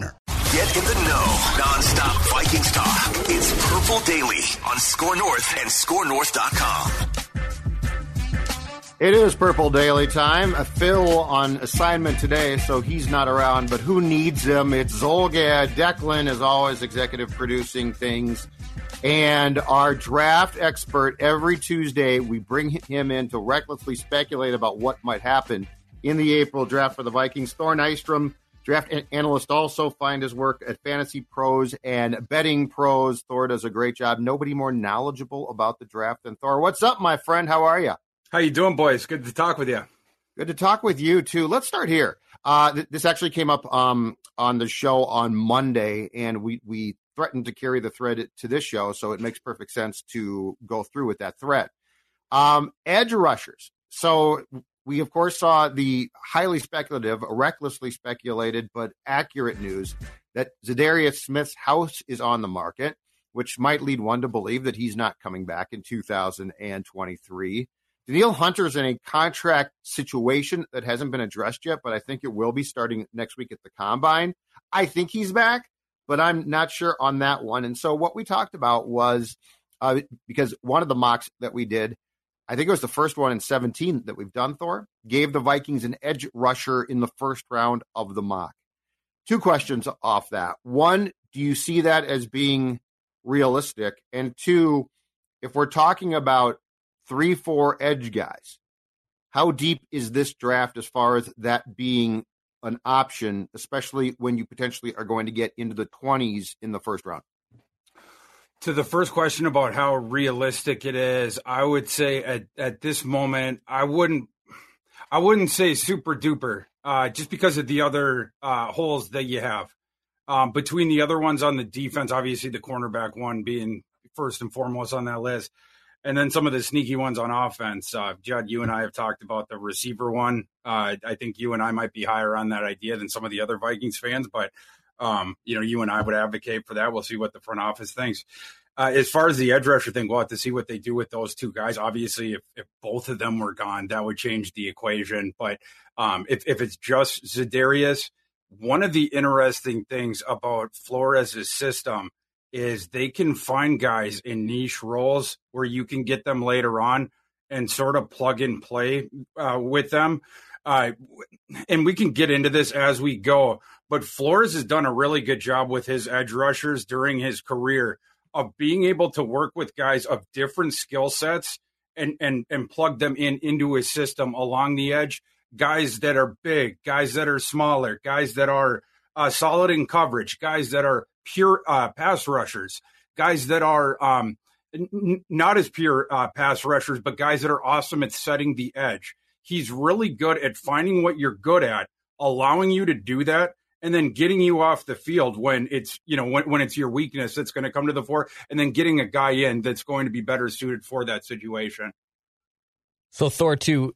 Get in the know. Non-stop Vikings talk. It's Purple Daily on Score North and ScoreNorth.com. It is Purple Daily time. Uh, Phil on assignment today, so he's not around, but who needs him? It's Zulgad. Declan is always executive producing things. And our draft expert, every Tuesday, we bring him in to recklessly speculate about what might happen in the April draft for the Vikings. Thor Nystrom, draft analyst, also find his work at Fantasy Pros and Betting Pros. Thor does a great job. Nobody more knowledgeable about the draft than Thor. What's up, my friend? How are you? How you doing, boys? Good to talk with you. Good to talk with you too. Let's start here. Uh, th- this actually came up um, on the show on Monday, and we we threatened to carry the thread to this show, so it makes perfect sense to go through with that thread. Um, edge rushers. So we of course saw the highly speculative, recklessly speculated, but accurate news that Za'Darius Smith's house is on the market, which might lead one to believe that he's not coming back in 2023. Danielle Hunter's in a contract situation that hasn't been addressed yet, but I think it will be starting next week at the combine. I think he's back, but I'm not sure on that one. And so what we talked about was uh, because one of the mocks that we did, I think it was the first one in 17 that we've done, Thor, gave the Vikings an edge rusher in the first round of the mock. Two questions off that. One, do you see that as being realistic? And two, if we're talking about three, four edge guys. How deep is this draft as far as that being an option, especially when you potentially are going to get into the 20s in the first round? To the first question about how realistic it is, I would say at, at this moment, I wouldn't I wouldn't say super duper, uh, just because of the other uh, holes that you have. Um, between the other ones on the defense, obviously the cornerback one being first and foremost on that list. And then some of the sneaky ones on offense. Uh, Judd, you and I have talked about the receiver one. Uh, I think you and I might be higher on that idea than some of the other Vikings fans, but um, you know, you and I would advocate for that. We'll see what the front office thinks. Uh, as far as the edge rusher thing, we'll have to see what they do with those two guys. Obviously, if, if both of them were gone, that would change the equation. But um, if, if it's just Za'Darius, one of the interesting things about Flores' system is they can find guys in niche roles where you can get them later on and sort of plug and play uh, with them. Uh, and we can get into this as we go. But Flores has done a really good job with his edge rushers during his career of being able to work with guys of different skill sets and and and plug them in into his system along the edge. Guys that are big, guys that are smaller, guys that are uh, solid in coverage, guys that are pure uh, pass rushers, guys that are um, n- not as pure uh, pass rushers, but guys that are awesome at setting the edge. He's really good at finding what you're good at, allowing you to do that, and then getting you off the field when it's you know when, when it's your weakness that's going to come to the fore, and then getting a guy in that's going to be better suited for that situation. So Thor, too,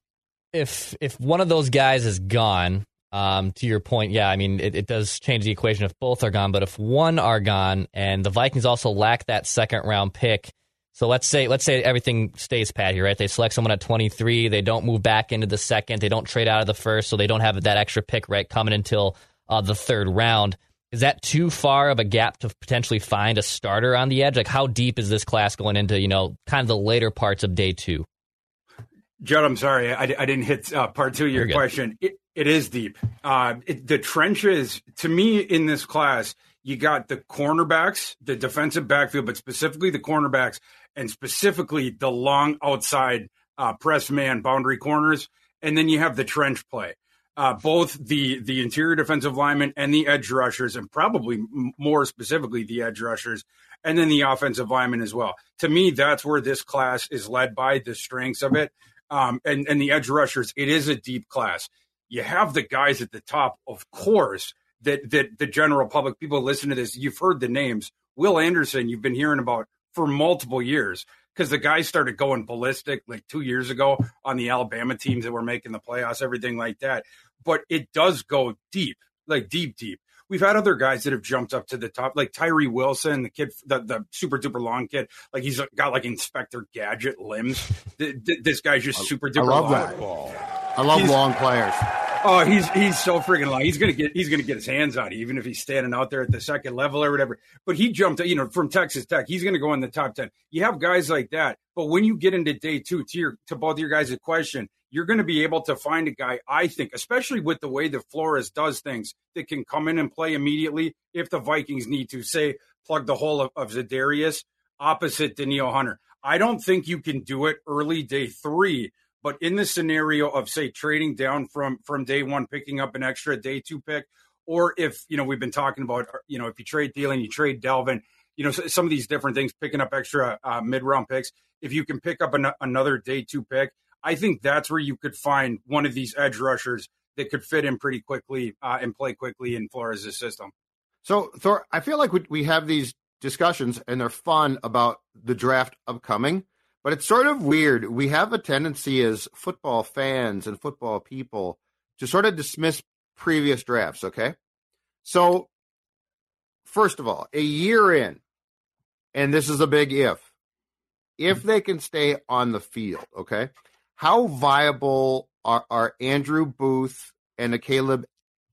if if one of those guys is gone, um, to your point, yeah, I mean, it, it, does change the equation if both are gone. But if one are gone, and the Vikings also lack that second round pick, so let's say let's say everything stays pat here, right? They select someone at 23, they don't move back into the second, they don't trade out of the first, so they don't have that extra pick right coming until uh, the third round. Is that too far of a gap to potentially find a starter on the edge? Like, how deep is this class going into you know kind of the later parts of day two? Judd, I'm sorry, I, I didn't hit uh, part two of your question It is deep. Uh, it, the trenches, to me, in this class, you got the cornerbacks, the defensive backfield, but specifically the cornerbacks, and specifically the long outside uh, press man boundary corners, and then you have the trench play. Uh, both the the interior defensive linemen and the edge rushers, and probably more specifically the edge rushers, and then the offensive linemen as well. To me, that's where this class is led by the strengths of it, um, and and the edge rushers. It is a deep class. You have the guys at the top, of course, that that the general public people listen to this. You've heard the names. Will Anderson, you've been hearing about for multiple years because the guys started going ballistic like two years ago on the Alabama teams that were making the playoffs, everything like that. But it does go deep, like deep, deep. We've had other guys that have jumped up to the top, like Tyree Wilson, the kid, the, the super duper long kid. Like he's got like Inspector Gadget limbs. this guy's just super duper I love long. that. I love he's, long players. Oh, he's he's so freaking long. He's gonna get he's gonna get his hands on it, even if he's standing out there at the second level or whatever. But he jumped, you know, from Texas Tech. He's gonna go in the top ten. You have guys like that, but when you get into day two, to your to both your guys' question, you're to be able to find a guy. I think, especially with the way that Flores does things, that can come in and play immediately if the Vikings need to. Say, plug the hole of, of Za'Darius opposite Danielle Hunter. I don't think you can do it early day three but in the scenario of say trading down from from day one, picking up an extra day two pick, or if you know we've been talking about you know if you trade Thielen, you trade Dalvin, you know some of these different things, picking up extra uh, mid round picks. If you can pick up an, another day two pick, I think that's where you could find one of these edge rushers that could fit in pretty quickly uh, and play quickly in Flores' system. So Thor, I feel like we, we have these discussions and they're fun about the draft upcoming. But it's sort of weird. We have a tendency as football fans and football people to sort of dismiss previous drafts, okay? So, first of all, a year in, and this is a big if, if mm-hmm. they can stay on the field, okay? How viable are, are Andrew Booth and Akayleb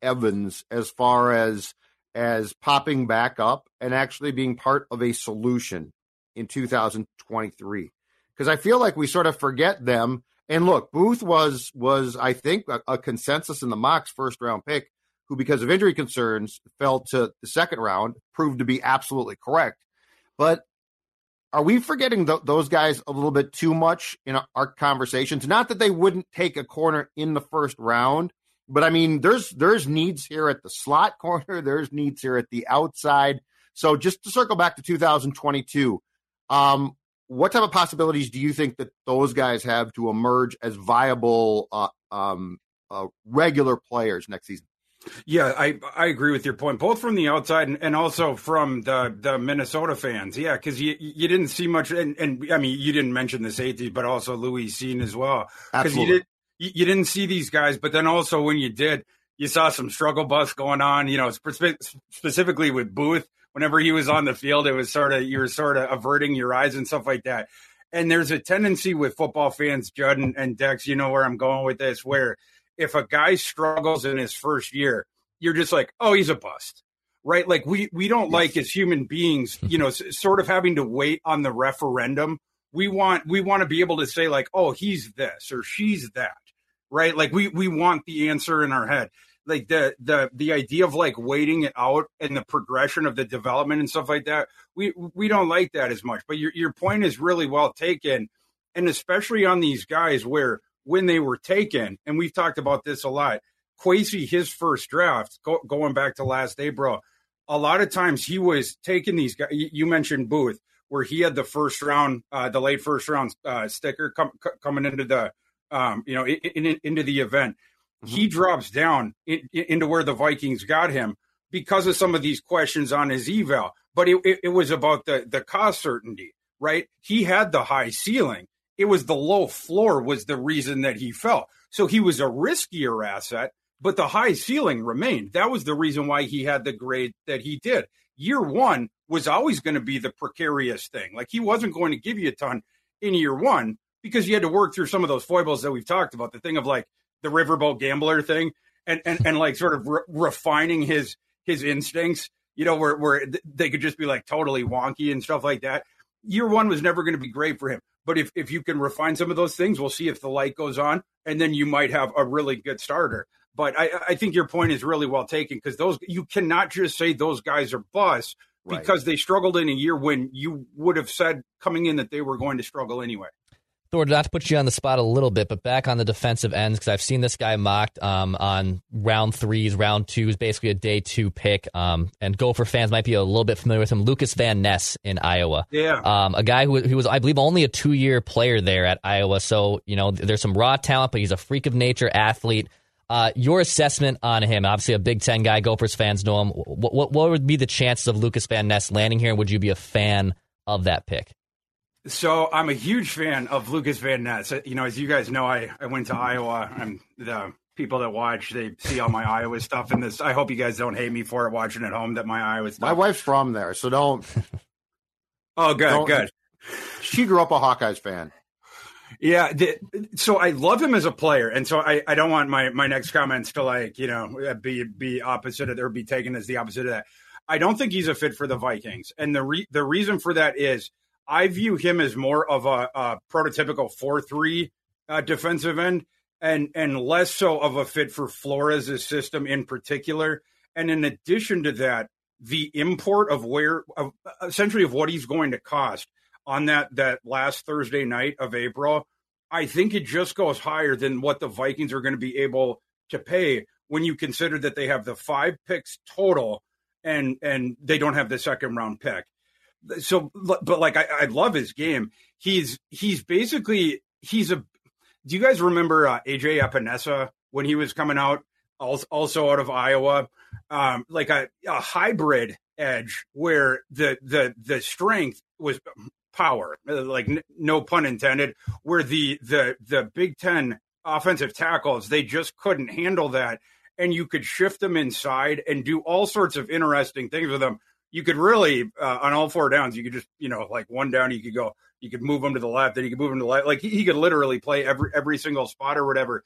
Evans as far as as popping back up and actually being part of a solution in 2023? Because I feel like we sort of forget them. And look, Booth was was I think a, a, consensus in the mocks first round pick, who because of injury concerns fell to the second round, proved to be absolutely correct. But are we forgetting th- those guys a little bit too much in our conversations? Not that they wouldn't take a corner in the first round, but I mean, there's there's needs here at the slot corner, there's needs here at the outside. So just to circle back to 2022, um, what type of possibilities do you think that those guys have to emerge as viable uh, um, uh, regular players next season? Yeah, I I agree with your point, both from the outside and, and also from the the Minnesota fans. Yeah, because you you didn't see much, and, and I mean you didn't mention the safety, but also Lewis Cine as well, because you did you, you didn't see these guys, but then also when you did, you saw some struggle bus going on. You know, spe- specifically with Booth whenever he was on the field, it was sort of you were sort of averting your eyes and stuff like that. And there's a tendency with football fans, Judd and, and Dex, you know where I'm going with this, where if a guy struggles in his first year, you're just like, oh, he's a bust, right? Like we we don't yes. like as human beings, you know, sort of having to wait on the referendum. We want we want to be able to say like, oh, he's this or she's that, right? Like we we want the answer in our head like the the the idea of like waiting it out and the progression of the development and stuff like that we we don't like that as much. But your your point is really well taken. And especially on these guys where when they were taken and we've talked about this a lot Kwesi his first draft go, going back to last April a lot of times he was taking these guys you mentioned Booth where he had the first round uh, the late first round uh, sticker com- coming into the um, you know in, in, into the event Mm-hmm. He drops down in, in, into where the Vikings got him because of some of these questions on his eval. But it, it, it was about the the cost certainty, right? He had the high ceiling. It was the low floor was the reason that he fell. So he was a riskier asset, but the high ceiling remained. That was the reason why he had the grade that he did. Year one was always going to be the precarious thing. Like he wasn't going to give you a ton in year one because you had to work through some of those foibles that we've talked about. The thing of like, the riverboat gambler thing and and, and like sort of re- refining his his instincts you know where where they could just be like totally wonky and stuff like that year one was never going to be great for him but if, if you can refine some of those things we'll see if the light goes on and then you might have a really good starter But I, I think your point is really well taken because those you cannot just say those guys are bust Right. because they struggled in a year when you would have said coming in that they were going to struggle anyway. Thor, not to put you on the spot a little bit, but back on the defensive ends, because I've seen this guy mocked um, on round threes, round twos, basically a day two pick. Um, and Gopher fans might be a little bit familiar with him, Lucas Van Ness in Iowa. Yeah. Um, a guy who, who was, I believe, only a two year player there at Iowa. So, you know, there's some raw talent, but he's a freak of nature athlete. Uh, your assessment on him, obviously a Big Ten guy, Gophers fans know him. What, what, what would be the chances of Lucas Van Ness landing here? And would you be a fan of that pick? So I'm a huge fan of Lucas Van Ness. You know, as you guys know, I, I went to Iowa. I'm the people that watch, they see all my Iowa stuff in this. I hope you guys don't hate me for it watching at home that my Iowa stuff. My wife's from there, so don't. oh, good, don't- good. She grew up a Hawkeyes fan. Yeah. The, so I love him as a player. And so I, I don't want my, my next comments to like, you know, uh, be, be opposite of, or be taken as the opposite of that. I don't think he's a fit for the Vikings. And the re, the reason for that is I view him as more of a, a prototypical 4-3 uh, defensive end and, and less so of a fit for Flores' system in particular. And in addition to that, the import of where, of, essentially of what he's going to cost on that that last Thursday night of April, I think it just goes higher than what the Vikings are going to be able to pay when you consider that they have the five picks total and and they don't have the second round pick. So, but like I, I love his game. He's he's basically he's a. Do you guys remember uh, AJ Epenesa when he was coming out? Also out of Iowa, um, like a, a hybrid edge where the the the strength was power, like n- no pun intended, where the the the Big Ten offensive tackles they just couldn't handle that, and you could shift them inside and do all sorts of interesting things with them. You could really uh, on all four downs, you could just you know like one down, you could go, you could move him to the left, then you could move him to the left, like he, he could literally play every every single spot or whatever.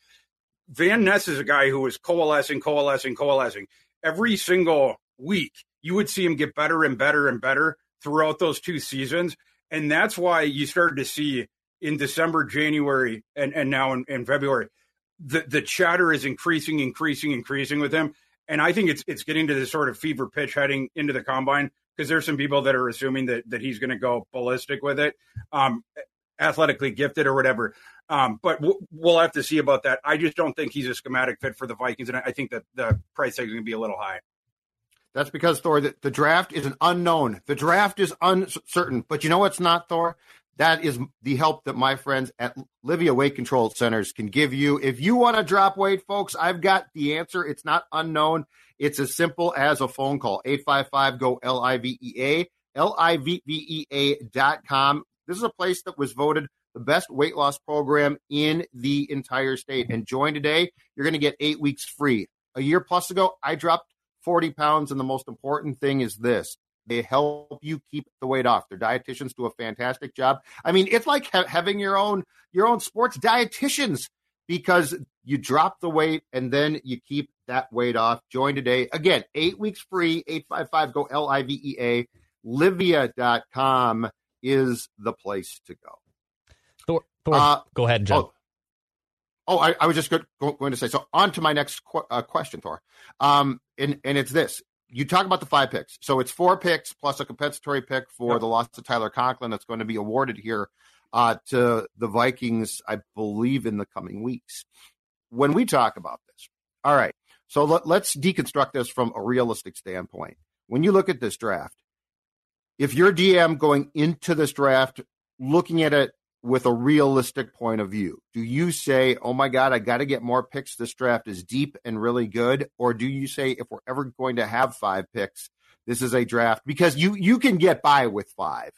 Van Ness is a guy who was coalescing, coalescing, coalescing every single week. You would see him get better and better and better throughout those two seasons. And that's why you started to see in December, January, and, and now in, in February, the, the chatter is increasing, increasing, increasing with him. And I think it's it's getting to this sort of fever pitch heading into the combine because there's some people that are assuming that that he's going to go ballistic with it, um, athletically gifted or whatever. Um, but w- we'll have to see about that. I just don't think he's a schematic fit for the Vikings, and I, think that the price tag is going to be a little high. That's because Thor, the, the draft is an unknown. The draft is uncertain. But you know what's not, Thor? That is the help that my friends at Livea Weight Control Centers can give you. If you want to drop weight, folks, I've got the answer. It's not unknown. It's as simple as a phone call. 855 go L I V E A, L I V V E A dot com. This is a place that was voted the best weight loss program in the entire state. And join today. You're going to get eight weeks free. A year plus ago, I dropped 40 pounds. And the most important thing is this they help you keep the weight off. Their dietitians do a fantastic job. I mean, it's like ha- having your own your own sports dietitians because you drop the weight and then you keep that weight off. Join today. Again, eight weeks free, 855 go L I V E A. Livea.com is the place to go. Thor, Thor Uh, go ahead, Joe. Oh, oh I, I was just go, go, going to say. So on to my next qu- uh, question, Thor. Um, and and it's this: you talk about the five picks. So it's four picks plus a compensatory pick for Yep. the loss to Tyler Conklin that's going to be awarded here uh, to the Vikings, I believe, in the coming weeks. When we talk about this, all right. So let, let's deconstruct this from a realistic standpoint. When you look at this draft, if you're DM going into this draft, looking at it with a realistic point of view, do you say, oh my God, I got to get more picks? This draft is deep and really good. Or do you say, if we're ever going to have five picks, this is a draft because you, you can get by with five.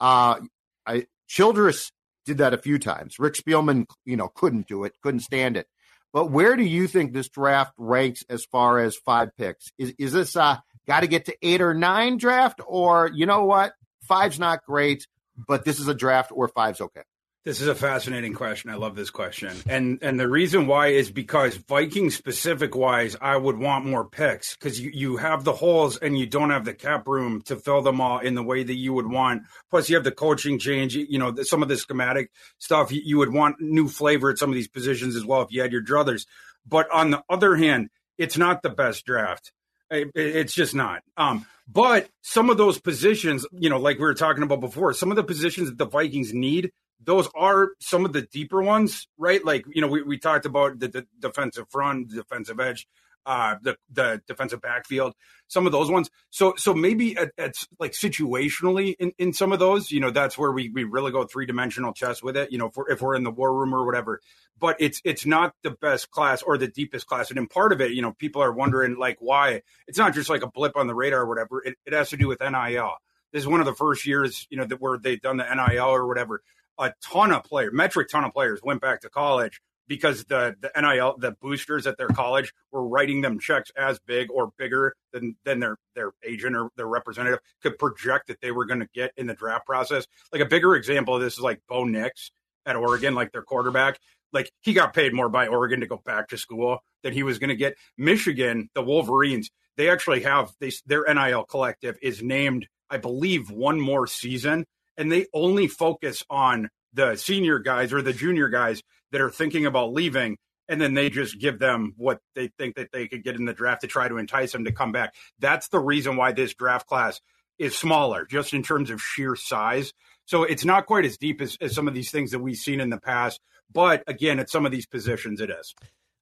Uh, I, Childress did that a few times. Rick Spielman, you know, couldn't do it, couldn't stand it. But where do you think this draft ranks as far as five picks? Is is this uh got to get to eight or nine draft, or you know what, five's not great, but this is a draft where five's okay? This is a fascinating question. I love this question. And and the reason why is because Viking specific wise, I would want more picks because you, you have the holes and you don't have the cap room to fill them all in the way that you would want. Plus, you have the coaching change, you know, some of the schematic stuff. You, you would want new flavor at some of these positions as well if you had your druthers. But on the other hand, it's not the best draft. It, it's just not. Um, but some of those positions, you know, like we were talking about before, some of the positions that the Vikings need, those are some of the deeper ones, right? Like, you know, we, we talked about the, the defensive front, defensive edge uh, the the defensive backfield, some of those ones. So so maybe it's like situationally in, in some of those, you know, that's where we, we really go three dimensional chess with it. You know, if we're if we're in the war room or whatever. But it's it's not the best class or the deepest class, and in part of it, you know, people are wondering like why it's not just like a blip on the radar or whatever. It, it has to do with NIL. This is one of the first years, you know, that where they've done the NIL or whatever. A ton of players, metric ton of players went back to college because the the NIL the boosters at their college were writing them checks as big or bigger than than their their agent or their representative could project that they were going to get in the draft process. Like a bigger example of this is like Bo Nix at Oregon, like their quarterback. Like he got paid more by Oregon to go back to school than he was going to get. Michigan, the Wolverines, they actually have they, their NIL collective is named, I believe, one more season, and they only focus on the senior guys or the junior guys that are thinking about leaving and then they just give them what they think that they could get in the draft to try to entice them to come back. That's the reason why this draft class is smaller, just in terms of sheer size. So it's not quite as deep as, as some of these things that we've seen in the past. But again, at some of these positions, it is.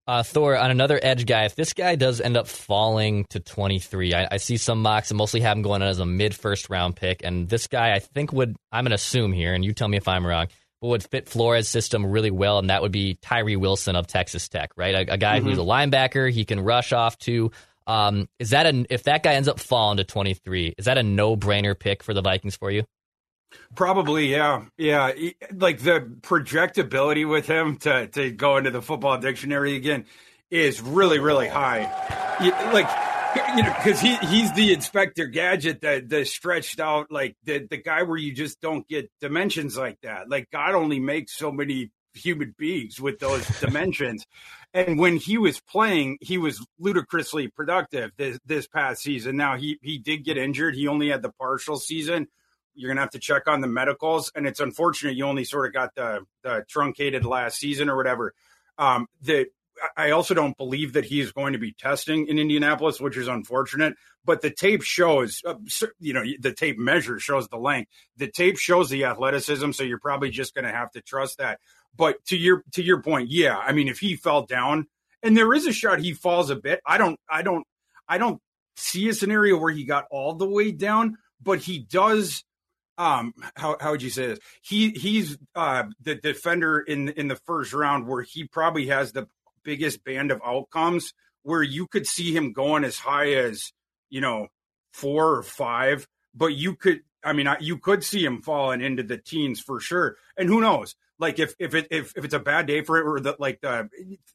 Uh, Thor, on another edge guy, if this guy does end up falling to 23, I, I see some mocks and mostly have him going as a mid first round pick. And this guy, I think, would, I'm going to assume here, and you tell me if I'm wrong, would fit Flores' system really well, and that would be Tyree Wilson of Texas Tech, right? A, a guy mm-hmm. who's a linebacker, he can rush off to. Um, is that a if that guy ends up falling to 23, is that a no brainer pick for the Vikings for you? Probably, yeah, yeah. Like the projectability with him to to go into the football dictionary again is really, really high. Like you know, because he he's the Inspector Gadget, that the stretched out like the the guy where you just don't get dimensions like that. Like God only makes so many human beings with those dimensions. And when he was playing, he was ludicrously productive this this past season. Now he he did get injured. He only had the partial season. You're gonna have to check on the medicals, and it's unfortunate you only sort of got the the truncated last season or whatever. Um, the I also don't believe that he's going to be testing in Indianapolis, which is unfortunate. But the tape shows, uh, you know, the tape measure shows the length. The tape shows the athleticism, so you're probably just going to have to trust that. But to your to your point, yeah, I mean, if he fell down, and there is a shot he falls a bit, I don't, I don't, I don't see a scenario where he got all the way down, but he does um how how would you say this he he's uh the defender in in the first round where he probably has the biggest band of outcomes where you could see him going as high as, you know, four or five, but you could, I mean, you could see him falling into the teens for sure. And who knows? Like if if it if, if it's a bad day for it or that like the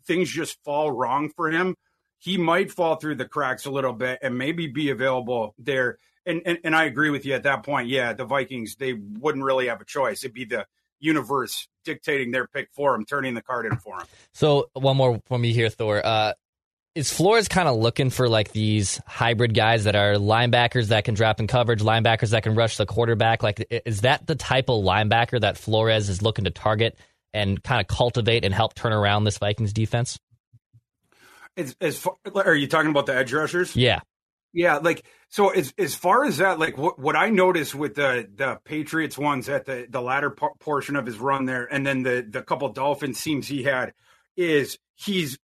things just fall wrong for him, he might fall through the cracks a little bit and maybe be available there. And, and and I agree with you at that point. Yeah, the Vikings they wouldn't really have a choice. It'd be the universe dictating their pick for him, turning the card in for him. So one more for me here, Thor. Uh, is Flores kind of looking for like these hybrid guys that are linebackers that can drop in coverage, linebackers that can rush the quarterback? Like, is that the type of linebacker that Flores is looking to target and kind of cultivate and help turn around this Vikings defense? As, as far, are you talking about the edge rushers? Yeah. Yeah, like so as as far as that, like what what I noticed with the the Patriots ones at the the latter portion of his run there, and then the the couple Dolphins teams he had, is he's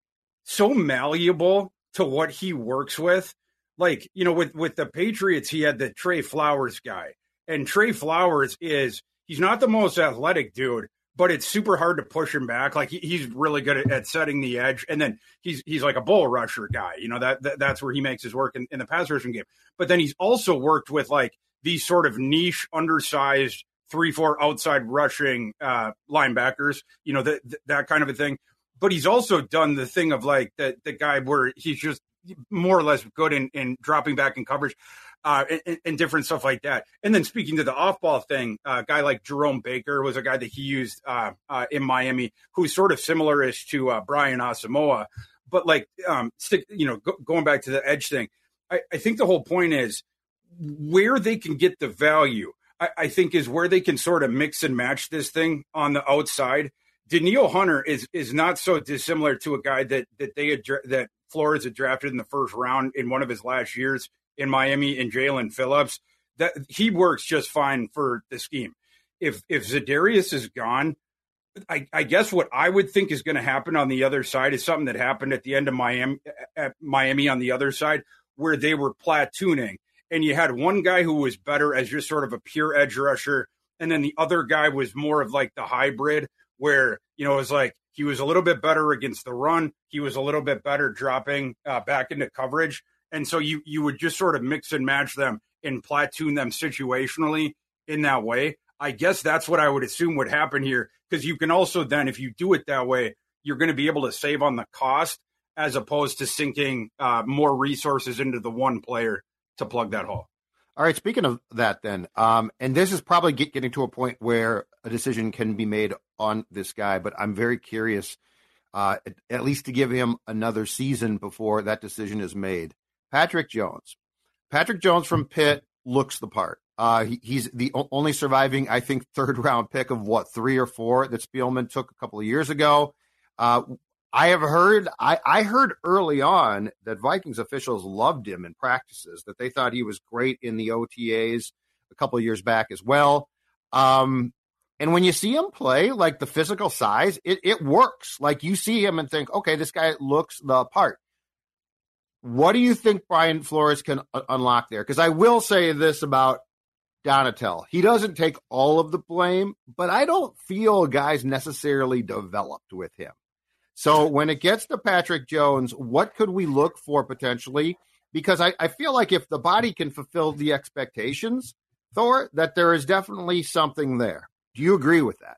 so malleable to what he works with. Like you know, with with the Patriots, he had the Trey Flowers guy, and Trey Flowers is he's not the most athletic dude, but it's super hard to push him back. Like he, he's really good at, at, setting the edge, and then he's he's like a bull rusher guy. You know that, that that's where he makes his work in, in the pass rushing game. But then he's also worked with like these sort of niche, undersized three four outside rushing uh, linebackers. You know that that kind of a thing. But he's also done the thing of like the the guy where he's just more or less good in, in dropping back in coverage uh, and, and, different stuff like that. And then speaking to the off ball thing, uh, a guy like Jerome Baker was a guy that he used uh, uh in Miami, who's sort of similar ish to Brian Asamoah. But like, um, stick, you know, go, going back to the edge thing, I, I, think the whole point is where they can get the value. I, think is where they can sort of mix and match this thing on the outside Danielle Hunter is is not so dissimilar to a guy that that they that Flores had drafted in the first round in one of his last years in Miami and Jaelan Phillips. That he works just fine for the scheme. If if Za'Darius is gone, I, I, guess what I would think is going to happen on the other side is something that happened at the end of Miami, at Miami on the other side, where they were platooning, and you had one guy who was better as just sort of a pure edge rusher, and then the other guy was more of like the hybrid, where you know it was like he was a little bit better against the run, he was a little bit better dropping uh, back into coverage, and so you you would just sort of mix and match them and platoon them situationally in that way. I guess that's what I would assume would happen here because you can also then, if you do it that way, you're going to be able to save on the cost as opposed to sinking uh, more resources into the one player to plug that hole. All right. Speaking of that, then, um, and this is probably get, getting to a point where a decision can be made on this guy, but I'm very curious, uh, at, at least to give him another season before that decision is made. Patrick Jones. Patrick Jones from Pitt looks the part. Uh, he, he's the only surviving, I think, third round pick of what three or four that Spielman took a couple of years ago. Uh, I have heard, I, I heard early on that Vikings officials loved him in practices, that they thought he was great in the OTAs a couple of years back as well. Um, and when you see him play, like the physical size, it, it works. Like you see him and think, okay, this guy looks the part. What do you think Brian Flores can uh, unlock there? Because I will say this about Donatell. He doesn't take all of the blame, but I don't feel guys necessarily developed with him. So when it gets to Patrick Jones, what could we look for potentially? Because I, I feel like if the body can fulfill the expectations, Thor, that there is definitely something there. Do you agree with that?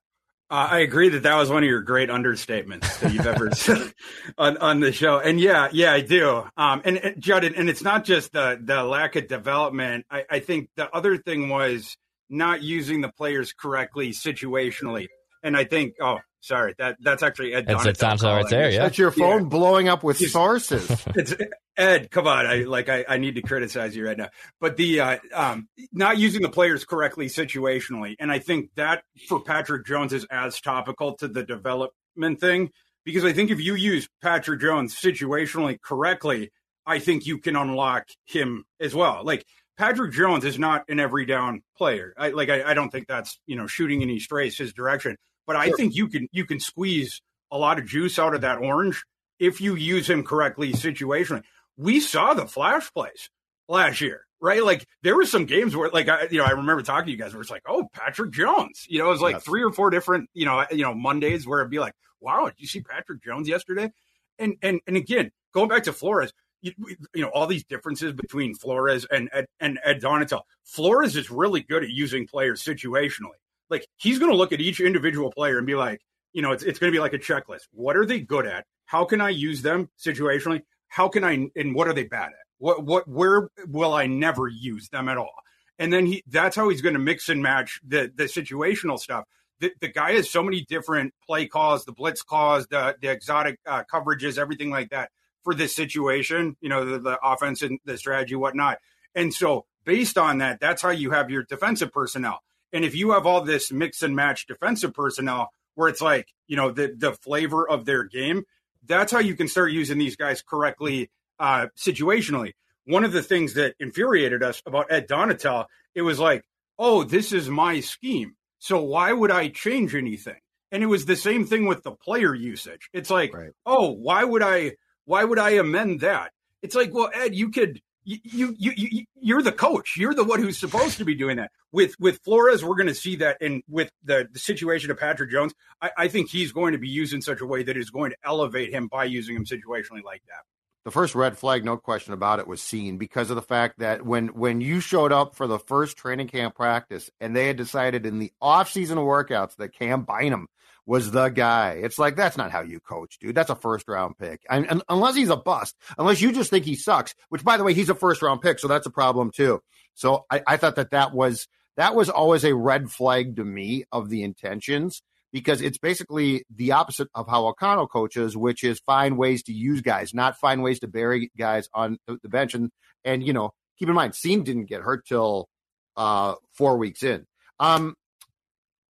Uh, I agree that that was one of your great understatements that you've ever said on, on the show. And yeah, yeah, I do. Um, and, and Judd, and it's not just the, the lack of development. I, I think the other thing was not using the players correctly situationally. And I think, oh, sorry, that that's actually Ed. It's, it's right there. Yeah, that's your phone yeah. blowing up with sources. it's Ed. Come on, I like I, I need to criticize you right now. But the uh, um, not using the players correctly situationally, and I think that for Patrick Jones is as topical to the development thing because I think if you use Patrick Jones situationally correctly, I think you can unlock him as well. Like Patrick Jones is not an every down player. I like I, I don't think that's you know shooting any strays his direction. But I think you can you can squeeze a lot of juice out of that orange if you use him correctly situationally. We saw the flash plays last year, right? Like there were some games where, like, I, you know, I remember talking to you guys where it's like, oh, Patrick Jones. You know, it was like yes. three or four different, you know, you know, Mondays where it'd be like, wow, did you see Patrick Jones yesterday? And and and again, going back to Flores, you, you, know all these differences between Flores and Ed, and Ed Donatell. Flores is really good at using players situationally like he's going to look at each individual player and be like, you know, it's it's going to be like a checklist. What are they good at? How can I use them situationally? How can I and what are they bad at? What what where will I never use them at all? And then he that's how he's going to mix and match the the situational stuff. The, the guy has so many different play calls, the blitz calls, the the exotic uh, coverages, everything like that for this situation. You know, the, the offense and the strategy, whatnot. And so based on that, that's how you have your defensive personnel. And if you have all this mix and match defensive personnel where it's like, you know, the the flavor of their game, that's how you can start using these guys correctly uh, situationally. One of the things that infuriated us about Ed Donatell, it was like, oh, this is my scheme. So why would I change anything? And it was the same thing with the player usage. It's like, right. oh, why would I why would I amend that? It's like, well, Ed, you could you, you, you, you're the coach. You're the one who's supposed to be doing that. With with Flores, we're going to see that, and with the, the situation of Patrick Jones, I, I think he's going to be used in such a way that is going to elevate him by using him situationally like that. The first red flag, no question about it, was seen because of the fact that when when you showed up for the first training camp practice, and they had decided in the off season workouts that Cam Bynum was the guy. It's like that's not how you coach, dude. That's a first round pick. And, and, unless he's a bust, unless you just think he sucks, which by the way, he's a first round pick, so that's a problem too. So I, I thought that that was that was always a red flag to me of the intentions because it's basically the opposite of how O'Connell coaches, which is find ways to use guys, not find ways to bury guys on the bench. And and you know, keep in mind, Cine didn't get hurt till uh, four weeks in. Um,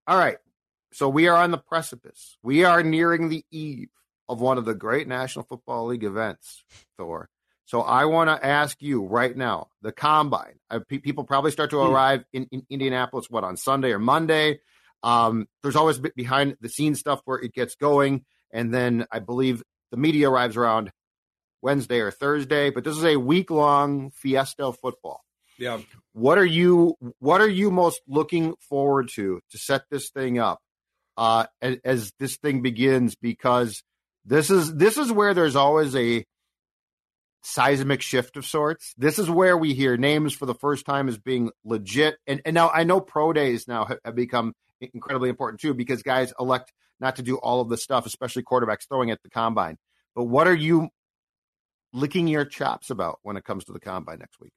all right, So we are on the precipice. We are nearing the eve of one of the great National Football League events, Thor. So I want to ask you right now, the combine. Uh, pe- people probably start to Hmm. arrive in, in Indianapolis, what on Sunday or Monday. Um, there's always be- behind the scenes stuff where it gets going, and then I believe the media arrives around Wednesday or Thursday. But this is a week long fiesta of football. Yeah. What are you What are you most looking forward to to set this thing up uh, as, as this thing begins? Because this is this is where there's always a seismic shift of sorts. This is where we hear names for the first time as being legit. And and now I know pro days now have, have become incredibly important too because guys elect not to do all of the stuff, especially quarterbacks throwing at the combine. But what are you licking your chops about when it comes to the combine next week?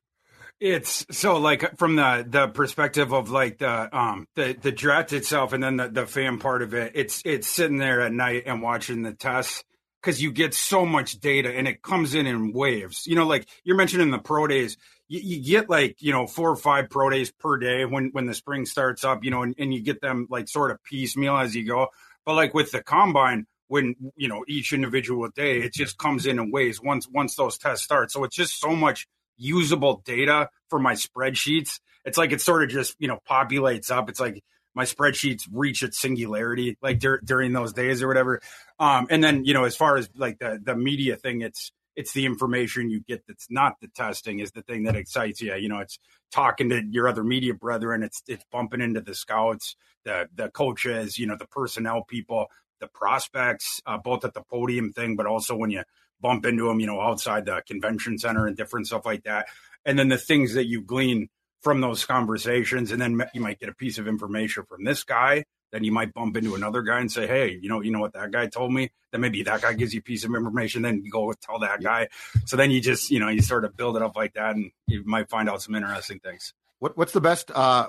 It's so like from the the perspective of like the um the the draft itself and then the the fan part of it. It's it's sitting there at night and watching the tests because you get so much data and it comes in in waves. You know, like you're mentioning the pro days. You, you get like you know four or five pro days per day when when the spring starts up. You know, and, and you get them like sort of piecemeal as you go. But like with the combine, when you know each individual day, it just comes in in waves once once those tests start. So it's just so much usable data for my spreadsheets. It's like it sort of just you know populates up. It's like my spreadsheets reach its singularity like dur- during those days or whatever. Um, and then you know as far as like the the media thing, it's it's the information you get that's not the testing is the thing that excites you. You know, it's talking to your other media brethren. It's it's bumping into the scouts, the the coaches, you know, the personnel people, the prospects, uh, both at the podium thing, but also when you bump into them, you know, outside the convention center and different stuff like that. And then the things that you glean from those conversations, and then you might get a piece of information from this guy. Then you might bump into another guy and say, "Hey, you know, you know what that guy told me." Then maybe that guy gives you a piece of information. Then you go tell that guy. So then you just, you know, you sort of build it up like that, and you might find out some interesting things. What What's the best? Uh,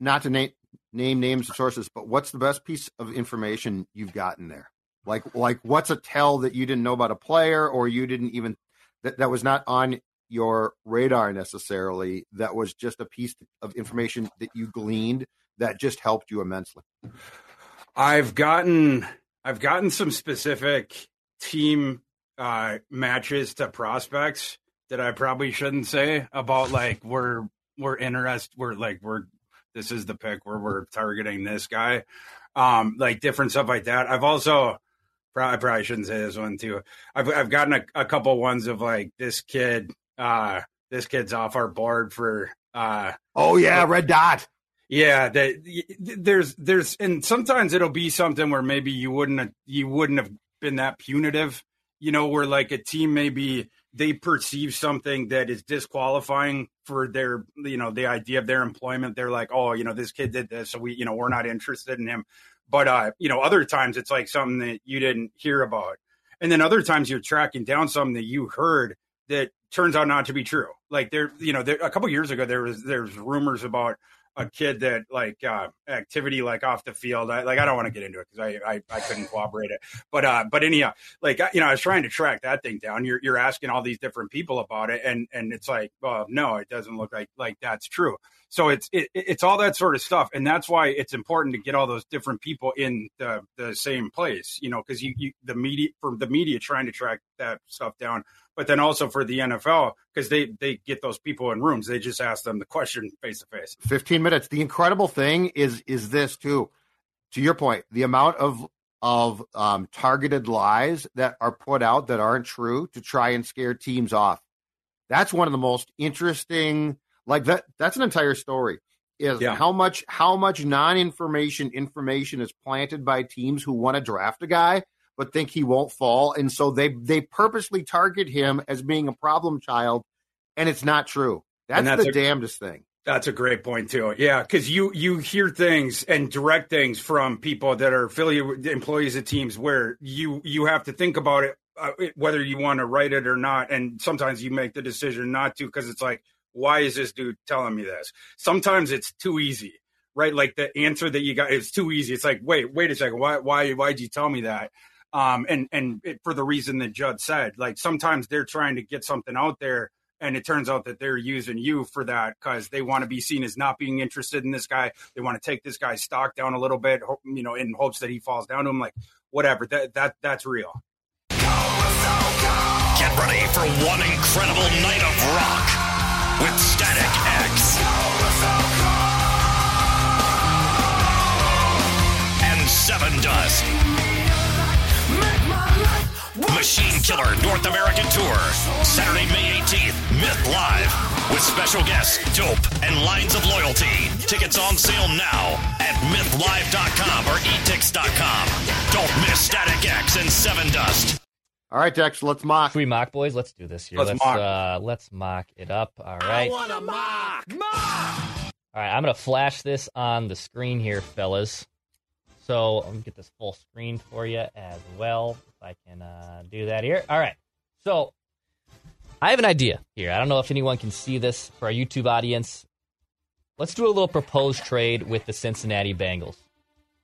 not to name name names of sources, but what's the best piece of information you've gotten there? Like like what's a tell that you didn't know about a player or you didn't even that that was not on your radar necessarily. That was just a piece of information that you gleaned that just helped you immensely. I've gotten I've gotten some specific team uh, matches to prospects that I probably shouldn't say about like we're we're interested we're like we're this is the pick where we're targeting this guy um like different stuff like that I've also I probably shouldn't say this one too I've I've gotten a, a couple ones of like this kid uh this kid's off our board for uh Oh yeah, red dot. yeah, that there's there's and sometimes it'll be something where maybe you wouldn't have, you wouldn't have been that punitive, you know, where like a team maybe they perceive something that is disqualifying for their you know the idea of their employment. They're like, oh, you know, this kid did this, so we you know we're not interested in him. But uh, you know, other times it's like something that you didn't hear about, and then other times you're tracking down something that you heard that turns out not to be true. Like there, you know, there, a couple years ago there was there's rumors about a kid that like uh, activity like off the field. I, like I don't want to get into it because I, I I couldn't corroborate it. But uh, but anyhow, like you know, I was trying to track that thing down. You're you're asking all these different people about it, and and it's like, well, no, it doesn't look like like that's true. So it's it, it's all that sort of stuff, and that's why it's important to get all those different people in the the same place. You know, because you, you the media for the media trying to track that stuff down but then also for the NFL because they they get those people in rooms. They just ask them the question face to face. 15 minutes. The incredible thing is is this too. To your point, the amount of of um, targeted lies that are put out that aren't true to try and scare teams off. That's one of the most interesting. Like that. That's an entire story. Is Yeah. how much how much non information information is planted by teams who want to draft a guy but think he won't fall, and so they they purposely target him as being a problem child, and it's not true. That's, that's the a- damnedest thing. That's a great point too. Yeah, because you you hear things and direct things from people that are affiliated with employees of teams where you you have to think about it uh, whether you want to write it or not, and sometimes you make the decision not to because it's like, why is this dude telling me this? Sometimes it's too easy, right? Like the answer that you got is too easy. It's like, wait, wait a second, why why why'd you tell me that? Um, and and it, for the reason that Judd said, like sometimes they're trying to get something out there And it turns out that they're using you for that because they want to be seen as not being interested in this guy. They want to take this guy's stock down a little bit, you know, in hopes that he falls down to him. Like, whatever. That that that's real. Get ready for one incredible night of rock with Static X. And Sevendust. Machine Killer North American Tour, Saturday, May 18th, Myth Live, with special guests, Dope, and Lines of Loyalty. Tickets on sale now at mythlive.com or etix.com. Don't miss Static X and Sevendust. All right, Dex, let's mock. Should we mock, boys? Let's do this here. Let's let's mock. Uh, let's mock it up. All right. All right, I'm gonna flash this on the screen here, fellas. So I'm gonna get this full screen for you as well, if I can uh, do that here. All right. So I have an idea here. I don't know if anyone can see this for our YouTube audience. Let's do a little proposed trade with the Cincinnati Bengals.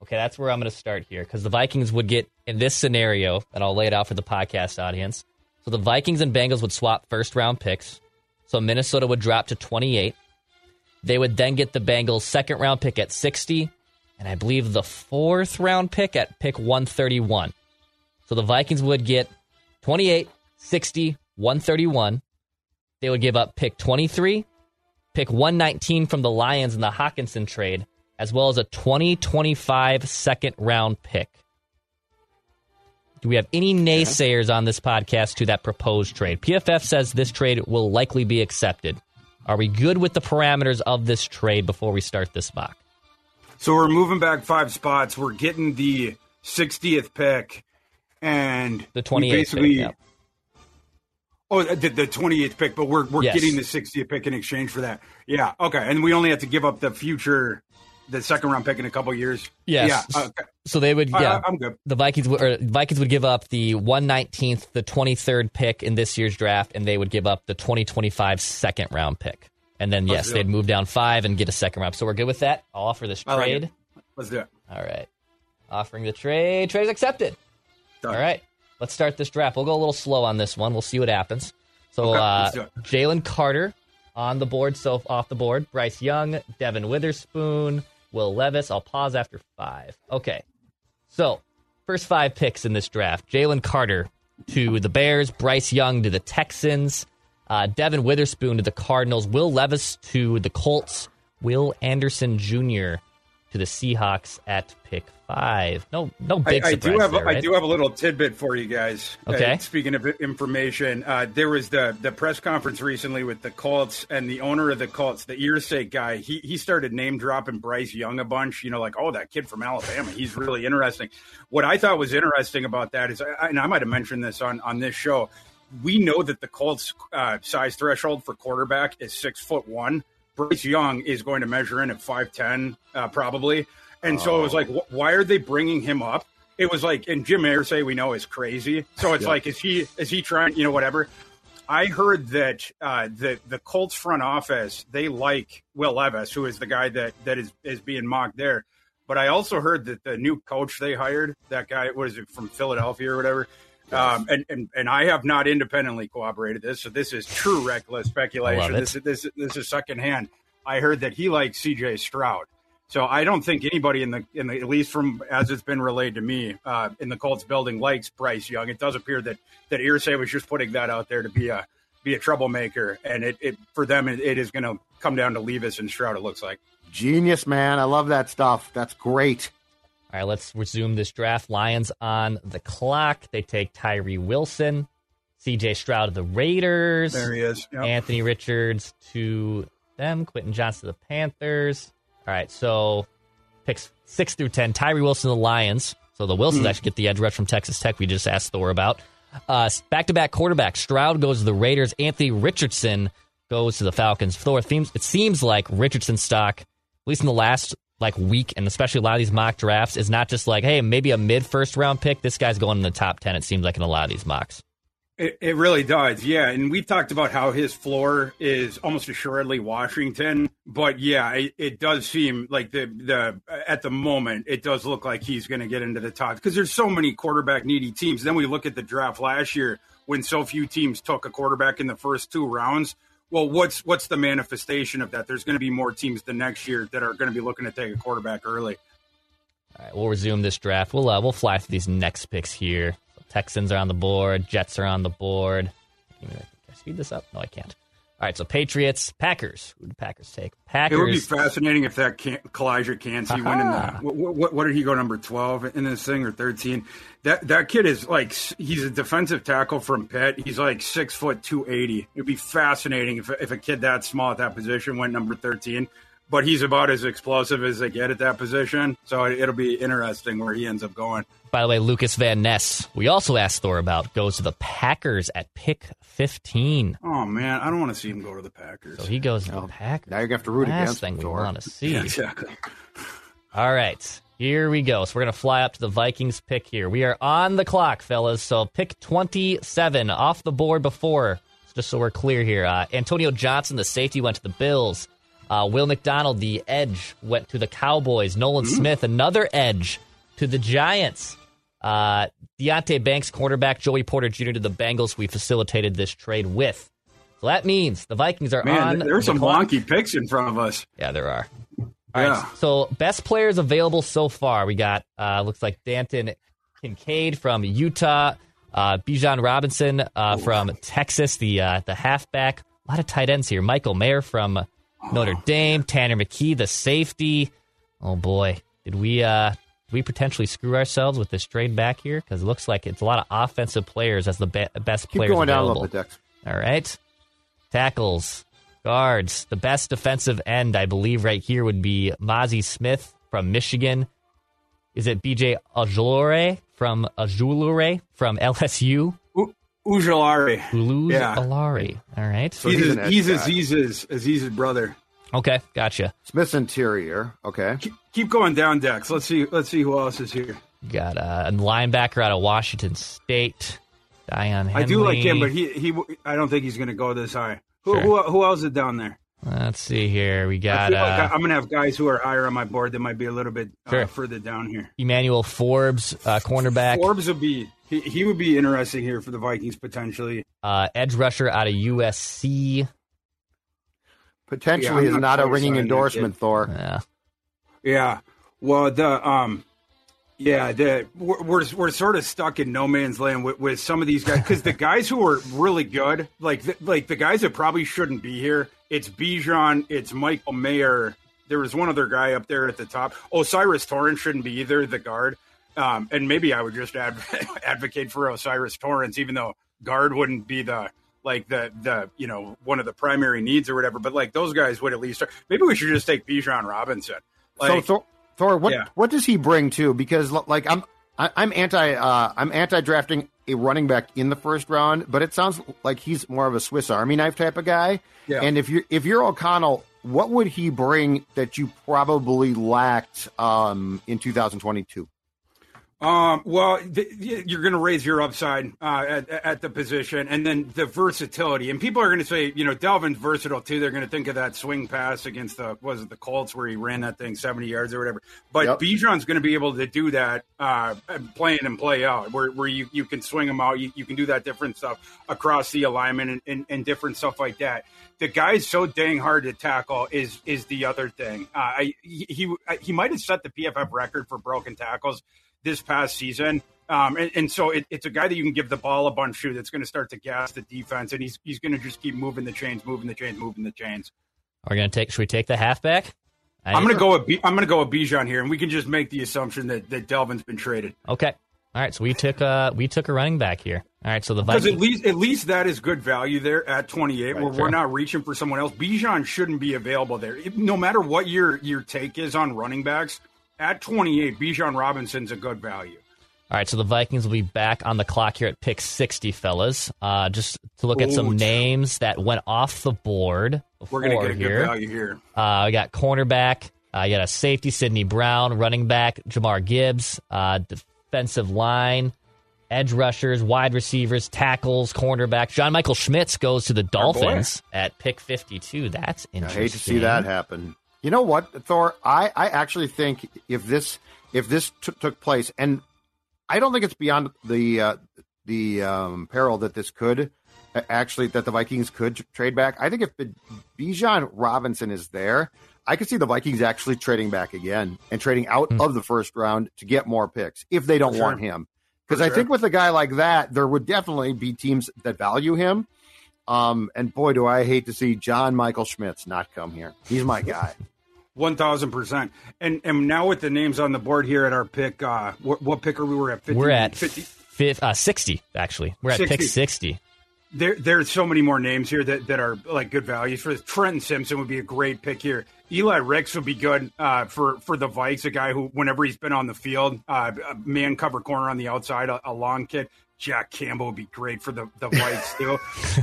Okay, that's where I'm going to start here because the Vikings would get in this scenario, and I'll lay it out for the podcast audience. So the Vikings and Bengals would swap first round picks. So Minnesota would drop to 28. They would then get the Bengals' second round pick at 60, and I believe the fourth round pick at pick 131. So the Vikings would get 28, 60, 131. They would give up pick 23, pick 119 from the Lions in the Hockenson trade, as well as a 2025 second round pick. Do we have any naysayers on this podcast to that proposed trade? PFF says this trade will likely be accepted. Are we good with the parameters of this trade before we start this mock? So we're moving back five spots. We're getting the 60th pick, and The we 28th basically. pick, yeah. Oh, the, the 28th pick, but we're we're Yes. getting the 60th pick in exchange for that. Yeah, okay, and we only have to give up the future, the second round pick in a couple years. Yes. Yeah, okay. So they would, yeah. I, I'm good. the Vikings would, or Vikings would give up the 119th, the 23rd pick in this year's draft, and they would give up the 2025 second round pick. And then, yes, they'd move down five and get a second round. So we're good with that. I'll offer this I like trade. Let's do it. All right. Offering the trade. Trade is accepted. Done. All right. Let's start this draft. We'll go a little slow on this one. We'll see what happens. So, Okay, uh, let's do it. Jalen Carter on the board, so off the board. Bryce Young, Devon Witherspoon, Will Levis. I'll pause after five. Okay. So, first five picks in this draft Jalen Carter to the Bears, Bryce Young to the Texans, uh, Devon Witherspoon to the Cardinals, Will Levis to the Colts, Will Anderson Jr. to the Seahawks at pick five. No, no big I surprise do have there, I right? do have a little tidbit for you guys. Okay. Uh, speaking of information, uh, there was the the press conference recently with the Colts and the owner of the Colts, the Irsay guy. He he started name dropping Bryce Young a bunch. You know, like oh that kid from Alabama, he's really interesting. What I thought was interesting about that is, I- and I might have mentioned this on on this show. We know that the Colts uh, size threshold for quarterback is six foot one. Bryce Young is going to measure in at five ten, uh, probably. And so it was like, wh- why are they bringing him up? It was like, and Jim Irsay we know is crazy. So it's like, is he is he trying? You know, whatever. I heard that uh, the the Colts front office they like Will Levis, who is the guy that that is is being mocked there. But I also heard that the new coach they hired, that guy, what is it from Philadelphia or whatever, um, and, and and I have not independently corroborated this, so this is true reckless speculation. This is this this is secondhand. I heard that he likes C.J. Stroud. So I don't think anybody in the in the at least from as it's been relayed to me uh, in the Colts building likes Bryce Young. It does appear that that Irsay was just putting that out there to be a be a troublemaker, and it, it for them it, it is going to come down to Levis and Stroud. It looks like. Genius, man. I love that stuff. That's great. All right, let's resume this draft. Lions on the clock. They take Tyree Wilson, CJ Stroud of the Raiders, There he is. Yep. Anthony Richards to them, Quentin Johnston to the Panthers. All right, so picks six through ten. Tyree Wilson the Lions. So the Wilsons hmm. actually get the edge rush from Texas Tech. We just asked Thor about. Uh, back to back quarterback. Stroud goes to the Raiders. Anthony Richardson goes to the Falcons. Thor, it seems, it seems like Richardson stock, at least in the last like week, and especially a lot of these mock drafts, is not just like, hey, maybe a mid first round pick. This guy's going in the top ten. It seems like in a lot of these mocks. It, it really does, yeah. And we've talked about how his floor is almost assuredly Washington, but yeah, it, it does seem like the the uh, at the moment it does look like he's going to get into the top because there's so many quarterback needy teams. Then we look at the draft last year when so few teams took a quarterback in the first two rounds. Well, what's what's the manifestation of that? There's going to be more teams the next year that are going to be looking to take a quarterback early. All right, we'll resume this draft. We'll uh, we'll fly through these next picks here. So Texans are on the board. Jets are on the board. Can I speed this up? No, I can't. All right, so Patriots, Packers. Who did Packers take? Packers. It would be fascinating if that can, Calijah Kancey went in the. What, what, what, did he go number twelve in this thing or thirteen? That that kid is like he's a defensive tackle from Pitt. He's like six foot two eighty. It'd be fascinating if if a kid that small at that position went number thirteen but he's about as explosive as they get at that position. So it'll be interesting where he ends up going. By the way, Lukas Van Ness, we also asked Thor about, goes to the Packers at pick 15. Oh, man. I don't want to see him go to the Packers. So he goes to the Packers. Now you're going to have to root Last against thing him, we Thor. want to see. Yeah, exactly. All right. Here we go. So we're going to fly up to the Vikings pick here. We are on the clock, fellas. So pick 27 off the board before, just so we're clear here. Uh, Antonio Johnson, the safety, went to the Bills. Uh, Will McDonald, the edge, went to the Cowboys. Nolan Smith, another edge, to the Giants. Uh, Deonte Banks, cornerback, Joey Porter Jr. to the Bengals. We facilitated this trade with. So that means the Vikings are on Man, on. there's the some clock. wonky picks in front of us. Yeah, there are. All right. Yeah. So best players available so far. We got uh looks like Dalton Kincaid from Utah, uh Bijan Robinson uh from Texas, the uh the halfback. A lot of tight ends here. Michael Mayer from Notre Dame, Tanner McKee, the safety. Oh boy. Did we uh did we potentially screw ourselves with this trade back here? Because it looks like it's a lot of offensive players as the be- best Keep players going down a available. little bit, Dex. All right. Tackles, guards. The best defensive end, I believe, right here would be Mazi Smith from Michigan. Is it BJ Ojulari from Ojulari from LSU? Ujulari. Uluz Yeah. Alari. All right. So he's he's he's, an he's guy. Azeez's, Azeez's brother. Okay, gotcha. Smith's interior. Okay. Keep, keep going down, Dex. Let's see. Let's see who else is here. Got uh, a linebacker out of Washington State. Daiyan Henley. I do like him, but he he. I don't think he's going to go this high. Who, Sure. who who else is down there? Let's see here. We I got feel like uh, I'm going to have guys who are higher on my board that might be a little bit Sure. uh, further down here. Emmanuel Forbes, uh, cornerback. Forbes would be he, he would be interesting here for the Vikings potentially. Uh, edge rusher out of USC. Potentially Yeah, is not not a ringing endorsement, kid. Thor. Yeah. Yeah. Well, the um, yeah, the we're we're, we're sort of stuck in no man's land with, with some of these guys because the guys who are really good, like the, like the guys that probably shouldn't be here, it's Bijan, it's Michael Mayer. There was one other guy up there at the top. O'Cyrus Torrence shouldn't be either, the guard. Um, and maybe I would just adv- advocate for O'Cyrus Torrence, even though guard wouldn't be the like the the you know one of the primary needs or whatever. But like those guys would at least. Maybe we should just take Bijan Robinson. so Like, Thor, Thor what Yeah. what does he bring too? Because like I'm I, I'm anti uh, I'm anti drafting a running back in the first round, but it sounds like he's more of a Swiss Army knife type of guy. Yeah. And if you're if you're O'Connell, what would he bring that you probably lacked um, in 2022? Um, well, th- you're going to raise your upside uh, at, at the position, and then the versatility. And people are going to say, you know, Dalvin's versatile too. They're going to think of that swing pass against the was it the Colts where he ran that thing 70 yards or whatever. But Yep. Bijan's going to be able to do that, uh, play in and play out, where, where you, you can swing them out. You, you can do that different stuff across the alignment and, and, and different stuff like that. The guy's so dang hard to tackle is is the other thing. Uh, I, he he, he might have set the PFF record for broken tackles this past season. Um, and, and so it, it's a guy that you can give the ball a bunch to that's going to start to gas the defense, and he's he's going to just keep moving the chains, moving the chains, moving the chains. Are we gonna take? Should we take the halfback? I- I'm going to go with B, I'm going to go with Bijan here, and we can just make the assumption that that Dalvin's been traded Okay. All right. So we took uh we took a running back here. All right. So the because at least at least that is good value there at 28, where sure. we're not reaching for someone else. Bijan shouldn't be available there, no matter what your your take is on running backs. At 28, Bijan Robinson's a good value. All right. So the Vikings will be back on the clock here at pick sixty, fellas. Uh, just to look at some Ooh. names that went off the board. We're going to get a good here. value here. Uh, we got cornerback. Uh, you got a safety, Sydney Brown. Running back, Jahmyr Gibbs. Uh, defensive line, edge rushers, wide receivers, tackles, cornerback. John Michael Schmitz goes to the Dolphins at pick 52. That's interesting. I hate to see that happen. You know what, Thor? I, I actually think if this if this t- took place, and I don't think it's beyond the uh, the um, peril that this could actually that the Vikings could trade back. I think if Bijan Robinson is there, I could see the Vikings actually trading back again and trading out mm. of the first round to get more picks if they don't sure. want him. Because I think with a guy like that, there would definitely be teams that value him. Um, and boy, do I hate to see John Michael Schmitz not come here. He's my guy. One thousand percent. And and now with the names on the board here at our pick, uh, what, what pick are we? We're at 50, We're at 50? Fifth, uh, sixty actually. We're at 60. pick sixty. There, there's so many more names here that, that are like good values for Trenton Simpson would be a great pick here. Eli Ricks would be good uh, for for the Vikes, a guy who, whenever he's been on the field, uh, man cover corner on the outside, a, a, long kid. Jack Campbell would be great for the the Vikes too.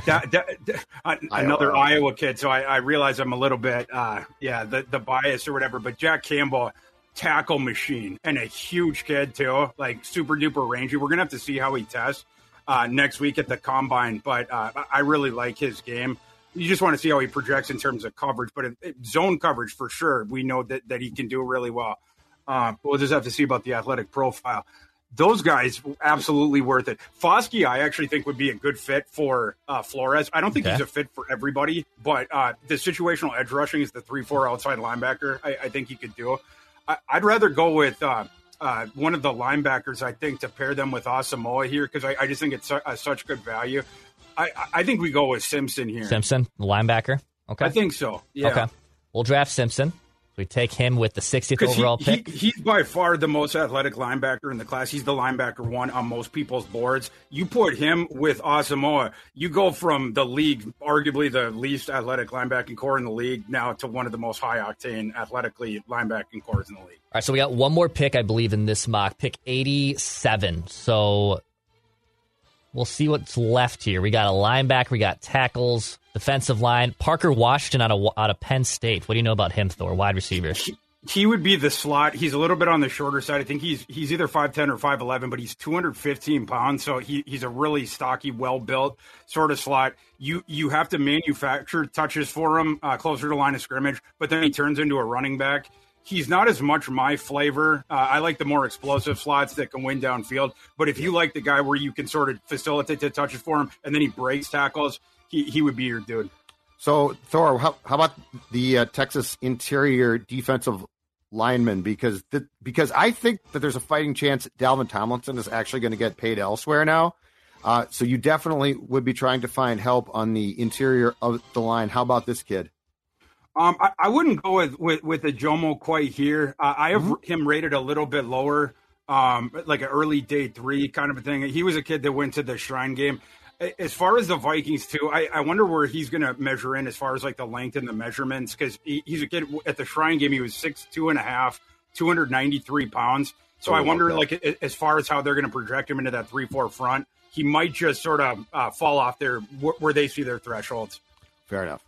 that, that, that, uh, another Iowa. Iowa kid, so I, I, realize I'm a little bit, uh, yeah, the the bias or whatever. But Jack Campbell, tackle machine, and a huge kid too, like super duper rangy. We're gonna have to see how he tests uh, next week at the combine, but uh, I really like his game you just want to see how he projects in terms of coverage, but it, it, zone coverage for sure, we know that, that he can do really well. Um, we'll just have to see about the athletic profile. Those guys, absolutely worth it. Foskey, I actually think would be a good fit for uh, Flores. I don't think okay. he's a fit for everybody, but uh, the situational edge rushing is the three-four outside linebacker. I, I, think he could do. I, would rather go with uh, uh, one of the linebackers. I think to pair them with Asamoah here because I, I, just think it's su- such good value. I, I think we go with Simpson here. Simpson, linebacker. Okay. I think so. Yeah. Okay. We'll draft Simpson. We take him with the 60th overall he, pick. He, he's by far the most athletic linebacker in the class. He's the linebacker one on most people's boards. You put him with Asamoah, you go from the league, arguably the least athletic linebacking core in the league, now to one of the most high octane athletically linebacking cores in the league. All right, so we got one more pick, I believe, in this mock, pick 87. So We'll see what's left here. We got a linebacker, we got tackles, defensive line. Parker Washington out of out of Penn State. What do you know about him, Thor? Wide receiver. He, would be the slot. He's a little bit on the shorter side. I think he's he's either five ten or five eleven, but he's two hundred fifteen pounds. So he, he's a really stocky, well built sort of slot. You you have to manufacture touches for him uh, closer to line of scrimmage, but then he turns into a running back he's not as much my flavor. Uh, I like the more explosive slots that can win downfield. But if you like the guy where you can sort of facilitate the touches for him and then he breaks tackles, he, he would be your dude. So, Thor, how, how about the uh, Texas interior defensive lineman? Because the, because I think that there's a fighting chance Dalvin Tomlinson is actually going to get paid elsewhere now. Uh, so you definitely would be trying to find help on the interior of the line. How about this kid? Um, I, I, wouldn't go with with, with the Jomo quite here. Uh, I have mm-hmm. him rated a little bit lower, um, like an early day three kind of a thing. He was a kid that went to the Shrine game. As far as the Vikings too, I, I wonder where he's going to measure in as far as like the length and the measurements because he, he's a kid at the Shrine game. He was six two and a half, two hundred ninety three pounds. So oh, I wonder, like, as far as how they're going to project him into that three four front, he might just sort of uh, fall off there where they see their thresholds. Fair enough.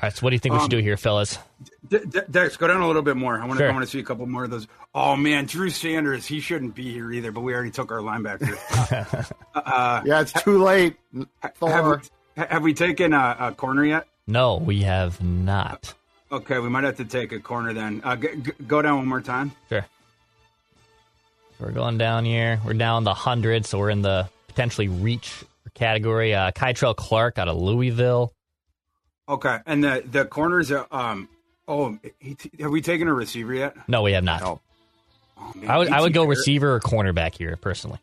All right, so what do you think we should um, do here, fellas? D- D- Dex, go down a little bit more. I want to. Sure. I want to see a couple more of those. Oh man, Drew Sanders. He shouldn't be here either. But we already took our linebacker. uh, yeah, it's too late. Have we, have we, taken a, a, corner yet? No, we have not. Okay, we might have to take a corner then. Uh, g- g- go down one more time. Sure. We're going down here. We're down the hundred, so we're in the potentially reach category. Uh, Kei'Trel Clark out of Louisville. Okay, and the the corners. Um. Oh, he, have we taken a receiver yet? No, we have not. Oh, man, I would I would go receiver or cornerback here personally.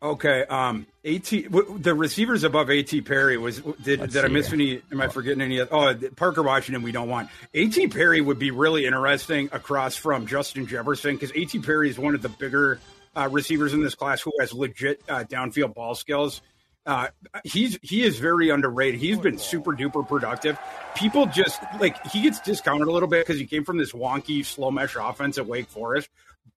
Okay. Um. At the receivers above A.T. Perry was did Let's did I miss here. any? Am I forgetting any? Oh, Parker Washington. We don't want A.T. Perry would be really interesting across from Justin Jefferson because A.T. Perry is one of the bigger uh, receivers in this class who has legit uh, downfield ball skills. Uh, he's he is very underrated. He's been super duper productive. People just like he gets discounted a little bit because he came from this wonky slow mesh offense at Wake Forest,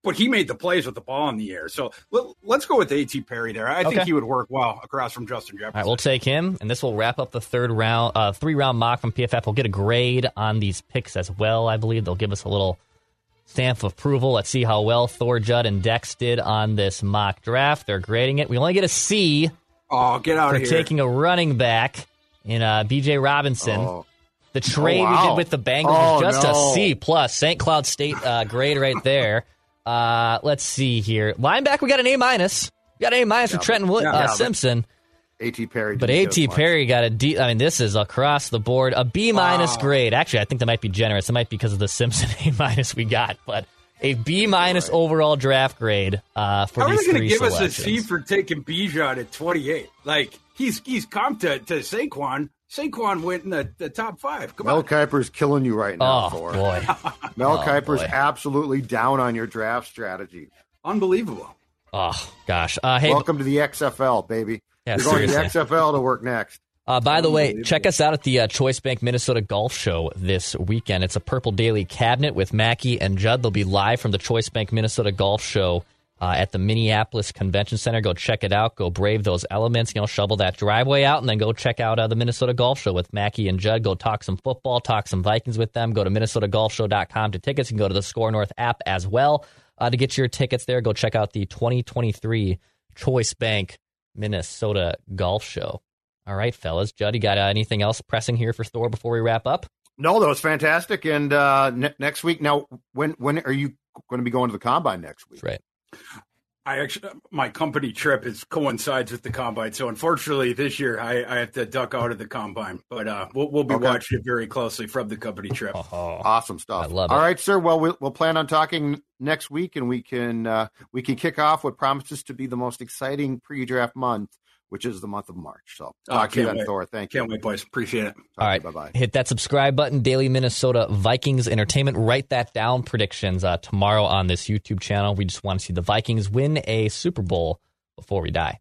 but he made the plays with the ball in the air. So let, us go with A.T. Perry there. I think he would work well across from Justin Jefferson. All right, we'll take him, and this will wrap up the third round, uh, three round mock from PFF. We'll get a grade on these picks as well. I believe they'll give us a little stamp of approval. Let's see how well Thor Judd and Dex did on this mock draft. They're grading it. We only get a C Oh, get out for of here. taking a running back in uh, Bijan Robinson. Oh. The trade oh, wow. we did with the Bengals oh, was just no. a C plus. St. Cloud State uh, grade right there. Uh, let's see here. Linebacker, we got an A minus. We got an A minus yeah. for Trenton Wood, yeah, uh, yeah, Simpson. A.T. Perry, But At. Perry got a D. I mean, this is across the board a B minus Wow. grade. Actually, I think that might be generous. It might be because of the Simpson A minus we got, but a B minus overall draft grade uh, for How are these they going to three give us a C for taking Bijan at 28? Like he's he's comped to, to Saquon. Saquon went in the, the top five. Come Mel on. Kiper's killing you right now, oh Thor. boy, Mel Oh, Kiper's boy. absolutely down on your draft strategy. Unbelievable. oh gosh. Uh, hey, Welcome to the XFL, baby. Yeah, You're going to seriously. the XFL to work next. Uh, by the way, check us out at the uh, Choice Bank Minnesota Golf Show this weekend. It's a Purple Daily Cabinet with Mackie and Judd. They'll be live from the Choice Bank Minnesota Golf Show uh, at the Minneapolis Convention Center. Go check it out. Go brave those elements. You know, shovel that driveway out, and then go check out uh, the Minnesota Golf Show with Mackie and Judd. Go talk some football, talk some Vikings with them. Go to minnesotagolfshow.com to tickets. You can go to the SKOR North app as well uh, to get your tickets there. Go check out the 2023 Choice Bank Minnesota Golf Show. All right, fellas. Judd, you got uh, anything else pressing here for Thor before we wrap up? No, that was fantastic. And uh, ne- next week, now, when when are you going to be going to the combine next week? That's right. I actually my company trip is coincides with the combine, so unfortunately this year I, I have to duck out of the combine. But uh, we'll we'll be Okay. watching it very closely from the company trip. Oh, Awesome stuff. I love it. All right, sir. Well, we'll we'll plan on talking next week, and we can uh, we can kick off what promises to be the most exciting pre-draft month, which is the month of March. So Oh, talk to you can't wait. Thor. Thank you. Can't wait, boys. Appreciate it. All right. Bye bye. Hit that subscribe button. Daily Minnesota Vikings Entertainment. Write that down. Predictions uh, tomorrow on this YouTube channel. We just want to see the Vikings win a Super Bowl before we die.